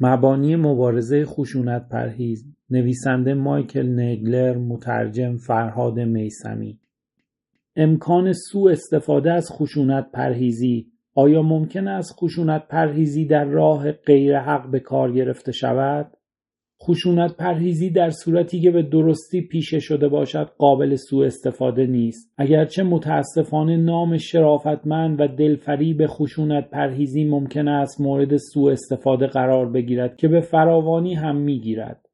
مبانی مبارزه خشونت پرهیز نویسنده مایکل نگلر مترجم فرهاد میسمی امکان سوء استفاده از خشونت پرهیزی آیا ممکن است خشونت پرهیزی در راه غیر حق به کار گرفته شود؟ خشونت پرهیزی در صورتی که به درستی پیشه شده باشد قابل سوء استفاده نیست. اگرچه متاسفانه نام شرافتمند و به خشونت پرهیزی ممکن است مورد سوء استفاده قرار بگیرد که به فراوانی هم می‌گیرد.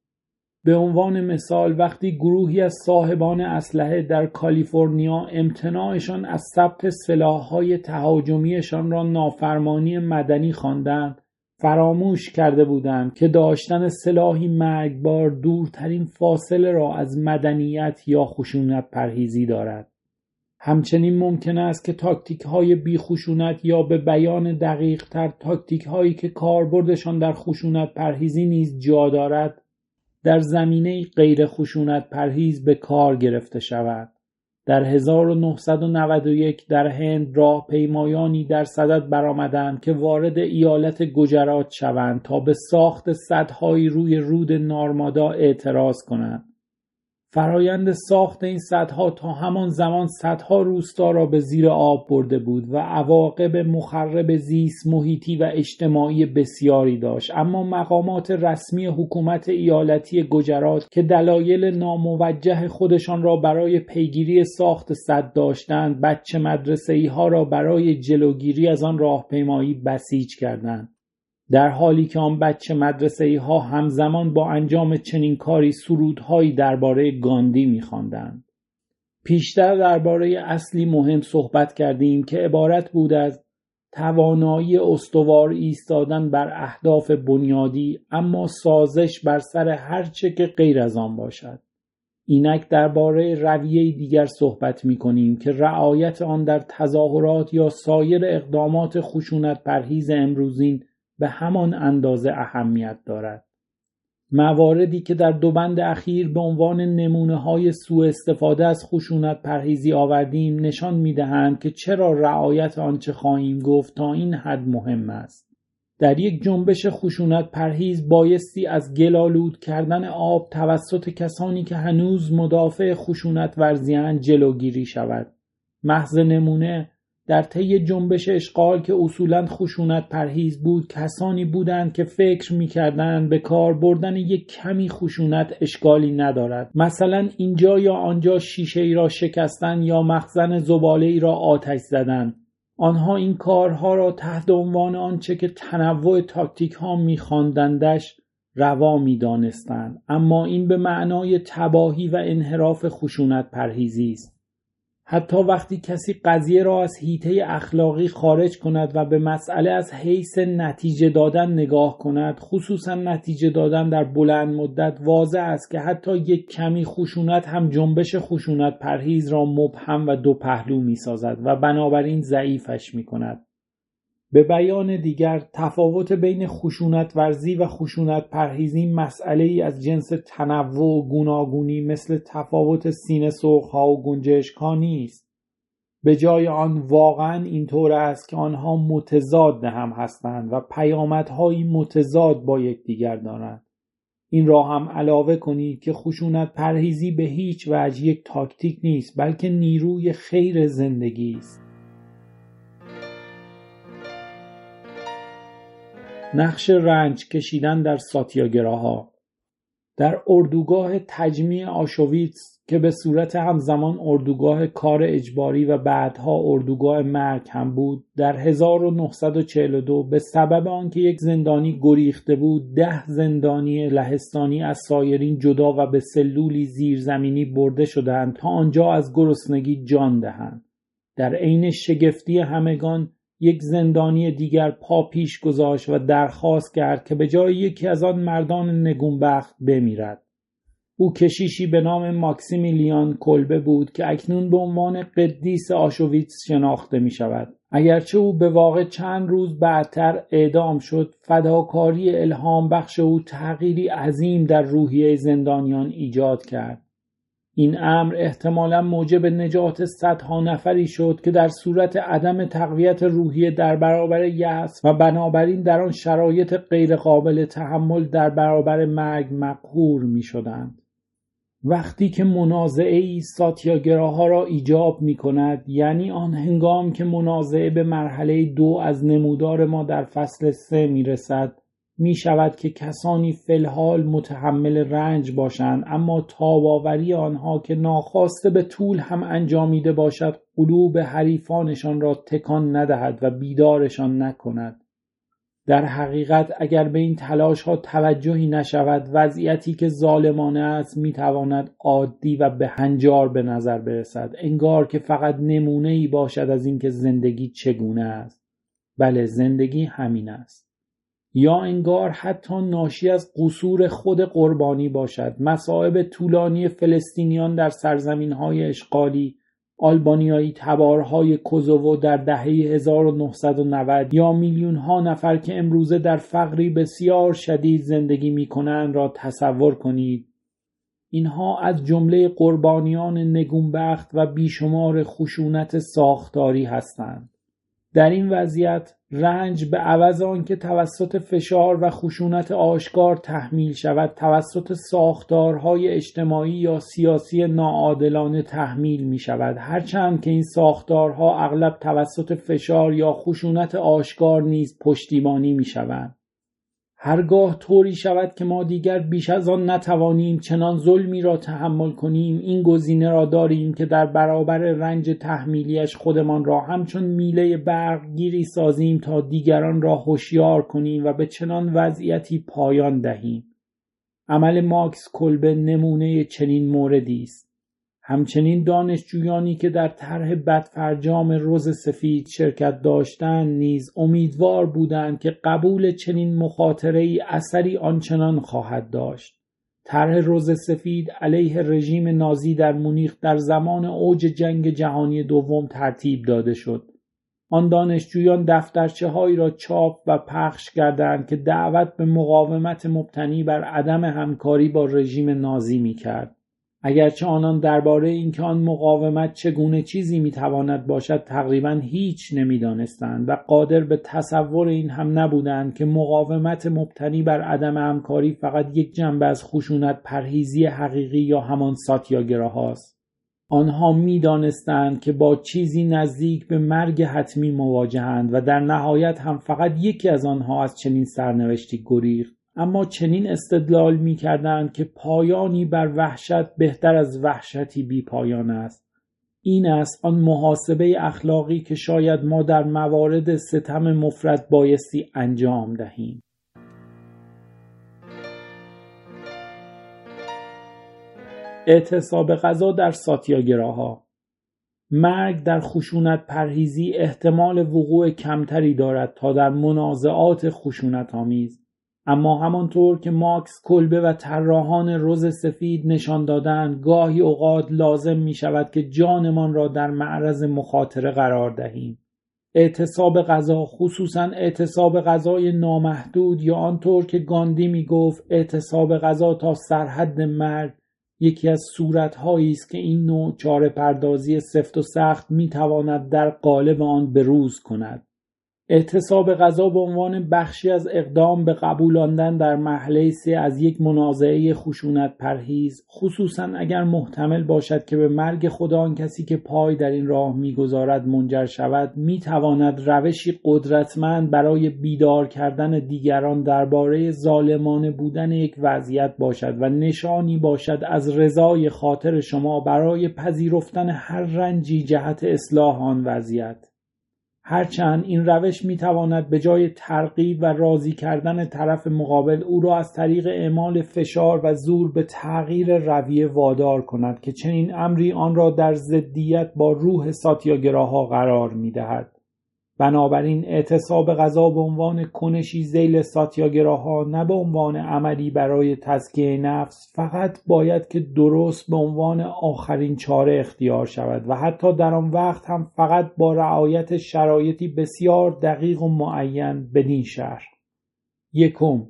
به عنوان مثال وقتی گروهی از صاحبان اسلحه در کالیفرنیا امتناعشان از ثبت سلاحهای تهاجمیشان را نافرمانی مدنی خواندند فراموش کرده بودند که داشتن سلاحی مرگبار دورترین فاصله را از مدنیت یا خشونت پرهیزی دارد همچنین ممکن است که تاکتیک های بی خشونت یا به بیان دقیق تر تاکتیک هایی که کاربردشان در خشونت پرهیزی نیز جا دارد در زمینه غیر خشونت پرهیز به کار گرفته شود. در 1991 در هند راه پیمایانی در صدد برآمدند که وارد ایالت گجرات شوند تا به ساخت سدهایی روی رود نارمادا اعتراض کنند. فرایند ساخت این سدها تا همان زمان صدها روستا را به زیر آب برده بود و عواقب مخرب زیست محیطی و اجتماعی بسیاری داشت. اما مقامات رسمی حکومت ایالتی گجرات که دلایل ناموجه خودشان را برای پیگیری ساخت صد داشتند بچه مدرسه ای ها را برای جلوگیری از آن راهپیمایی بسیج کردند. در حالی که آن بچه مدرسه ها همزمان با انجام چنین کاری سرودهایی درباره گاندی میخواندند. پیشتر درباره اصلی مهم صحبت کردیم که عبارت بود از توانایی استوار ایستادن بر اهداف بنیادی اما سازش بر سر هرچه که غیر از آن باشد. اینک درباره رویه دیگر صحبت می کنیم که رعایت آن در تظاهرات یا سایر اقدامات خشونت پرهیز امروزین به همان اندازه اهمیت دارد. مواردی که در دو بند اخیر به عنوان نمونه های سوء استفاده از خشونت پرهیزی آوردیم نشان می دهند که چرا رعایت آنچه خواهیم گفت تا این حد مهم است. در یک جنبش خشونت پرهیز بایستی از گلالود کردن آب توسط کسانی که هنوز مدافع خشونت ورزیان جلوگیری شود. محض نمونه در طی جنبش اشغال که اصولا خشونت پرهیز بود کسانی بودند که فکر می‌کردند به کار بردن یک کمی خشونت اشکالی ندارد. مثلا اینجا یا آنجا شیشه ای را شکستن یا مخزن زباله ای را آتش زدن. آنها این کارها را تحت عنوان آنچه که تنوع تاکتیک ها میخواندندش روا می‌دانستند. اما این به معنای تباهی و انحراف خشونت پرهیزی است. حتی وقتی کسی قضیه را از هیته اخلاقی خارج کند و به مسئله از حیث نتیجه دادن نگاه کند خصوصا نتیجه دادن در بلند مدت واضح است که حتی یک کمی خشونت هم جنبش خشونت پرهیز را مبهم و دو پهلو می سازد و بنابراین ضعیفش می کند. به بیان دیگر تفاوت بین خشونت ورزی و خشونت پرهیزی مسئله ای از جنس تنوع و گوناگونی مثل تفاوت سینه ها و گنجشک ها نیست. به جای آن واقعا اینطور است که آنها متضاد هم هستند و پیامدهایی متضاد با یکدیگر دارند. این را هم علاوه کنید که خشونت پرهیزی به هیچ وجه یک تاکتیک نیست بلکه نیروی خیر زندگی است. نقش رنج کشیدن در ساتیاگراها در اردوگاه تجمیع آشویتس که به صورت همزمان اردوگاه کار اجباری و بعدها اردوگاه مرگ هم بود در 1942 به سبب آنکه یک زندانی گریخته بود ده زندانی لهستانی از سایرین جدا و به سلولی زیرزمینی برده شدند تا آنجا از گرسنگی جان دهند. در عین شگفتی همگان یک زندانی دیگر پا پیش گذاشت و درخواست کرد که به جای یکی از آن مردان نگونبخت بمیرد. او کشیشی به نام ماکسیمیلیان کلبه بود که اکنون به عنوان قدیس آشویتس شناخته می شود. اگرچه او به واقع چند روز بعدتر اعدام شد فداکاری الهام بخش او تغییری عظیم در روحیه زندانیان ایجاد کرد. این امر احتمالا موجب نجات صدها نفری شد که در صورت عدم تقویت روحیه در برابر یأس و بنابراین در آن شرایط غیرقابل تحمل در برابر مرگ مقهور می شدند. وقتی که منازعه ای ساتیاگراها را ایجاب می کند یعنی آن هنگام که منازعه به مرحله دو از نمودار ما در فصل سه می رسد می شود که کسانی فلحال متحمل رنج باشند اما تاباوری آنها که ناخواسته به طول هم انجامیده باشد قلوب حریفانشان را تکان ندهد و بیدارشان نکند. در حقیقت اگر به این تلاش ها توجهی نشود وضعیتی که ظالمانه است می تواند عادی و به هنجار به نظر برسد. انگار که فقط نمونه ای باشد از اینکه زندگی چگونه است. بله زندگی همین است. یا انگار حتی ناشی از قصور خود قربانی باشد. مصائب طولانی فلسطینیان در سرزمین های اشغالی آلبانیایی تبارهای کوزوو در دهه 1990 یا میلیون ها نفر که امروزه در فقری بسیار شدید زندگی می کنند را تصور کنید. اینها از جمله قربانیان نگونبخت و بیشمار خشونت ساختاری هستند. در این وضعیت رنج به عوض آنکه توسط فشار و خشونت آشکار تحمیل شود توسط ساختارهای اجتماعی یا سیاسی ناعادلانه تحمیل می شود هرچند که این ساختارها اغلب توسط فشار یا خشونت آشکار نیز پشتیبانی می شوند هرگاه طوری شود که ما دیگر بیش از آن نتوانیم چنان ظلمی را تحمل کنیم این گزینه را داریم که در برابر رنج تحمیلیش خودمان را همچون میله برق گیری سازیم تا دیگران را هوشیار کنیم و به چنان وضعیتی پایان دهیم. عمل ماکس کلبه نمونه چنین موردی است. همچنین دانشجویانی که در طرح بدفرجام روز سفید شرکت داشتند نیز امیدوار بودند که قبول چنین مخاطره ای اثری آنچنان خواهد داشت طرح روز سفید علیه رژیم نازی در مونیخ در زمان اوج جنگ جهانی دوم ترتیب داده شد آن دانشجویان دفترچه هایی را چاپ و پخش کردند که دعوت به مقاومت مبتنی بر عدم همکاری با رژیم نازی می کرد. اگرچه آنان درباره اینکه آن مقاومت چگونه چیزی می‌تواند باشد تقریبا هیچ نمی‌دانستند و قادر به تصور این هم نبودند که مقاومت مبتنی بر عدم همکاری فقط یک جنبه از خشونت پرهیزی حقیقی یا همان ساتیاگراهاست آنها می‌دانستند که با چیزی نزدیک به مرگ حتمی مواجهند و در نهایت هم فقط یکی از آنها از چنین سرنوشتی گریخت. اما چنین استدلال می کردند که پایانی بر وحشت بهتر از وحشتی بی پایان است. این است آن محاسبه اخلاقی که شاید ما در موارد ستم مفرد بایستی انجام دهیم. اعتصاب غذا در ساتیاگراها مرگ در خشونت پرهیزی احتمال وقوع کمتری دارد تا در منازعات خشونت آمیز اما همانطور که ماکس کلبه و طراحان روز سفید نشان دادند گاهی اوقات لازم می شود که جانمان را در معرض مخاطره قرار دهیم. اعتصاب غذا خصوصا اعتصاب غذای نامحدود یا آنطور که گاندی می گفت اعتصاب غذا تا سرحد مرگ یکی از صورتهایی است که این نوع چاره پردازی سفت و سخت می تواند در قالب آن بروز کند. اعتصاب غذا به عنوان بخشی از اقدام به قبولاندن در محله سه از یک منازعه خشونت پرهیز خصوصا اگر محتمل باشد که به مرگ خود آن کسی که پای در این راه می‌گذارد منجر شود می‌تواند روشی قدرتمند برای بیدار کردن دیگران درباره ظالمانه بودن یک وضعیت باشد و نشانی باشد از رضای خاطر شما برای پذیرفتن هر رنجی جهت اصلاح آن وضعیت. هرچند این روش می‌تواند به جای ترغیب و راضی کردن طرف مقابل او را از طریق اعمال فشار و زور به تغییر رویه وادار کند که چنین امری آن را در ضدیت با روح ساتیاگراها قرار می‌دهد. بنابراین اعتصاب غذا به عنوان کنشی زیل ساتیاگراها نه به عنوان عملی برای تزکیه نفس فقط باید که درست به عنوان آخرین چاره اختیار شود و حتی در آن وقت هم فقط با رعایت شرایطی بسیار دقیق و معین بدین شهر. یکم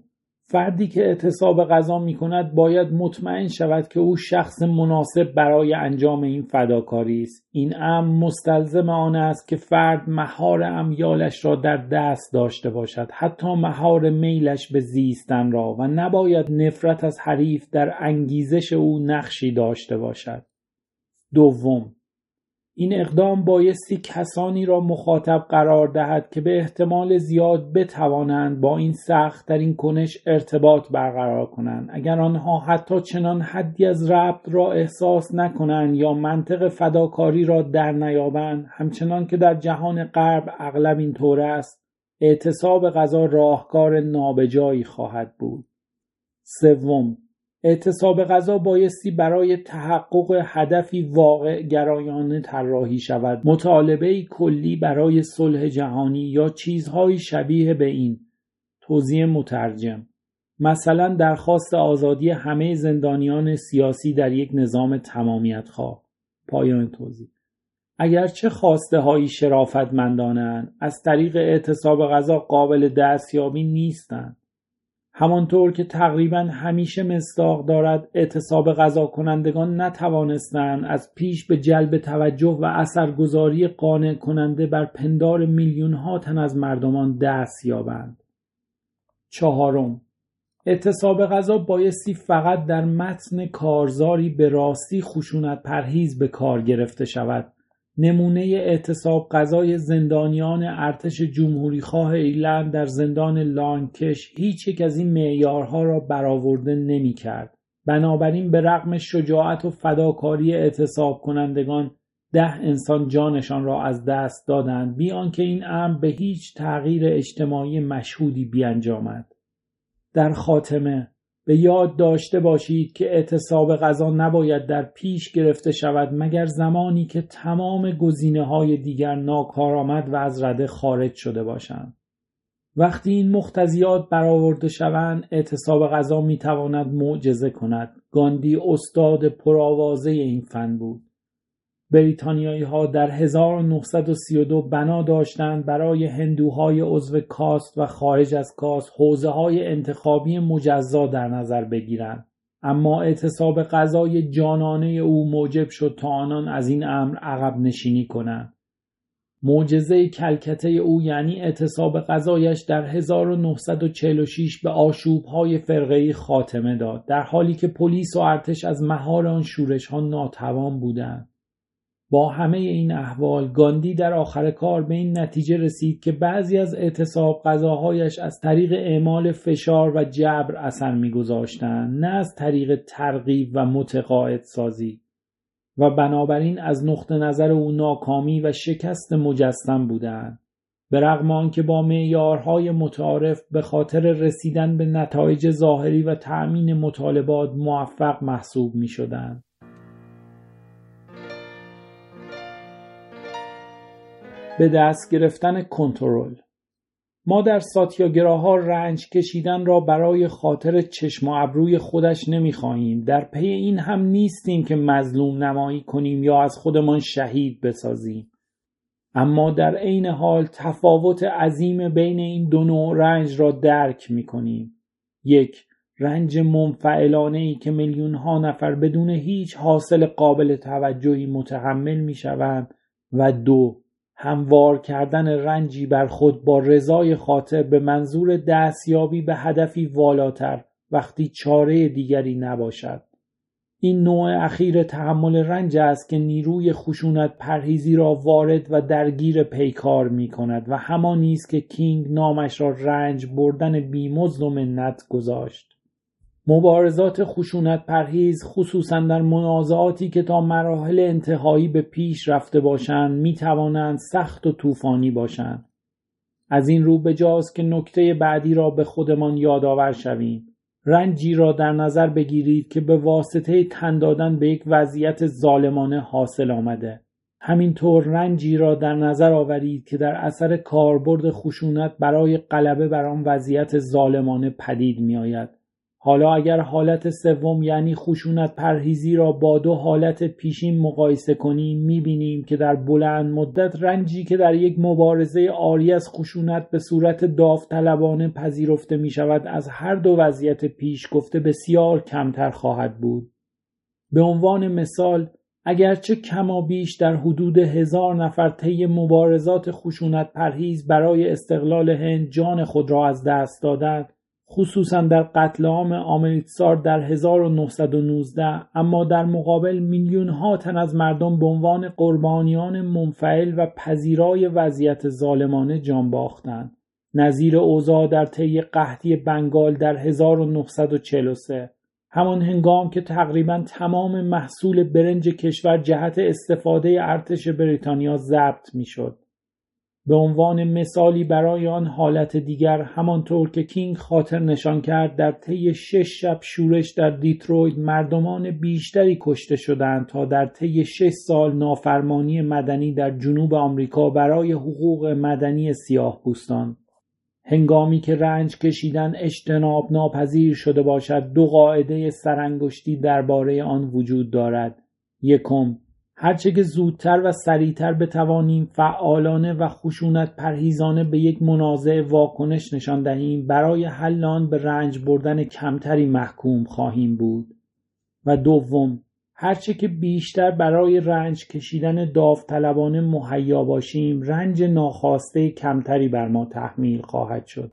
فردی که اعتصاب غذا می کند باید مطمئن شود که او شخص مناسب برای انجام این فداکاری است. این امر مستلزم آن است که فرد مهار امیالش را در دست داشته باشد. حتی مهار میلش به زیستن را و نباید نفرت از حریف در انگیزش او نقشی داشته باشد. دوم این اقدام بایستی کسانی را مخاطب قرار دهد که به احتمال زیاد بتوانند با این سخت این کنش ارتباط برقرار کنند. اگر آنها حتی چنان حدی از ربط را احساس نکنند یا منطق فداکاری را در نیابند همچنان که در جهان غرب اغلب اینطور است اعتصاب غذا راهکار نابجایی خواهد بود. سوم اعتصاب غذا بایستی برای تحقق هدفی واقع گرایانه طراحی شود. مطالبه کلی برای صلح جهانی یا چیزهایی شبیه به این. توضیح مترجم. مثلا درخواست آزادی همه زندانیان سیاسی در یک نظام تمامیت خواه پایان توضیح. اگرچه خواسته هایی شرافتمندانند از طریق اعتصاب غذا قابل دستیابی نیستند. همانطور که تقریبا همیشه مصداق دارد اعتصاب غذا کنندگان نتوانستند از پیش به جلب توجه و اثرگذاری قانع کننده بر پندار میلیون ها تن از مردمان دست یابند. چهارم اعتصاب غذا بایستی فقط در متن کارزاری به راستی خشونت پرهیز به کار گرفته شود نمونه اعتصاب غذای زندانیان ارتش جمهوریخواه ایرلند در زندان لانکش هیچ یک از این معیارها را برآورده نمی‌کرد. بنابراین به رغم شجاعت و فداکاری اعتصاب کنندگان ده انسان جانشان را از دست دادند بی آنکه این امر به هیچ تغییر اجتماعی مشهودی بیانجامد. در خاتمه به یاد داشته باشید که اعتصاب غذا نباید در پیش گرفته شود مگر زمانی که تمام گزینه های دیگر ناکارآمد و از رده خارج شده باشند. وقتی این مختزیات برآورده شوند اعتصاب غذا می‌تواند معجزه کند گاندی استاد پرآوازه این فن بود بریتانیایی ها در 1932 بنا داشتند برای هندوهای عضو کاست و خارج از کاست حوزه های انتخابی مجزا در نظر بگیرند. اما اعتصاب غذای جانانه او موجب شد تا آنان از این امر عقب نشینی کنند. معجزه کلکته او یعنی اعتصاب غذایش در 1946 به آشوبهای فرقه‌ای خاتمه داد در حالی که پلیس و ارتش از مهار آن شورش ها ناتوان بودند. با همه این احوال گاندی در آخر کار به این نتیجه رسید که بعضی از اعتصاب غذاهایش از طریق اعمال فشار و جبر اثر میگذاشتند نه از طریق ترغیب و متقاعد سازی و بنابراین از نقطه نظر او ناکامی و شکست مجسم بودند به رغم آنکه با معیارهای متعارف به خاطر رسیدن به نتایج ظاهری و تأمین مطالبات موفق محسوب می شدند. به دست گرفتن کنترل. ما در ساتیاگراها رنج کشیدن را برای خاطر چشم و ابروی خودش نمی‌خواهیم. در پی این هم نیستیم که مظلوم نمایی کنیم یا از خودمان شهید بسازیم. اما در عین حال تفاوت عظیم بین این دو نوع رنج را درک می کنیم. یک رنج منفعلانه ای که میلیون ها نفر بدون هیچ حاصل قابل توجهی متحمل می شوند و دو هموار کردن رنجی بر خود با رضای خاطر به منظور دستیابی به هدفی والاتر وقتی چاره دیگری نباشد. این نوع اخیر تحمل رنج است که نیروی خشونت پرهیزی را وارد و درگیر پیکار می کند و همانی است که کینگ نامش را رنج بردن بیمزد و منت گذاشت. مبارزات خشونت پرهیز خصوصا در منازعاتی که تا مراحل انتهایی به پیش رفته باشند می توانند سخت و طوفانی باشند. از این رو بجاست که نکته بعدی را به خودمان یادآور شویم. رنجی را در نظر بگیرید که به واسطه تن دادن به یک وضعیت ظالمانه حاصل آمده. همینطور رنجی را در نظر آورید که در اثر کاربرد خشونت برای غلبه بر آن وضعیت ظالمانه پدید می آید. حالا اگر حالت سوم یعنی خشونت پرهیزی را با دو حالت پیشین مقایسه کنیم می‌بینیم که در بلند مدت رنجی که در یک مبارزه آری از خشونت به صورت داوطلبانه پذیرفته می شود از هر دو وضعیت پیش گفته بسیار کمتر خواهد بود. به عنوان مثال اگرچه کما بیش در حدود هزار نفر طی مبارزات خشونت پرهیز برای استقلال هند جان خود را از دست دادند خصوصا در قتل عام آمریتسار در 1919 اما در مقابل میلیون ها تن از مردم به عنوان قربانیان منفعل و پذیرای وضعیت ظالمانه جان باختند. نظیر اوضاع در طی قحطی بنگال در 1943 همان هنگام که تقریبا تمام محصول برنج کشور جهت استفاده ارتش بریتانیا ضبط می‌شد. به عنوان مثالی برای آن حالت دیگر همانطور که کینگ خاطر نشان کرد در طی شش شب شورش در دیترویت مردمان بیشتری کشته شدند تا در طی شش سال نافرمانی مدنی در جنوب آمریکا برای حقوق مدنی سیاه بوستان هنگامی که رنج کشیدن اجتناب ناپذیر شده باشد دو قاعده سرانگشتی درباره آن وجود دارد. یکم هرچه که زودتر و سریعتر بتوانیم فعالانه و خشونت پرهیزانه به یک منازع واکنش نشان دهیم برای حل آن به رنج بردن کمتری محکوم خواهیم بود. و دوم هرچه که بیشتر برای رنج کشیدن داوطلبانه مهیا باشیم رنج ناخواسته کمتری بر ما تحمیل خواهد شد.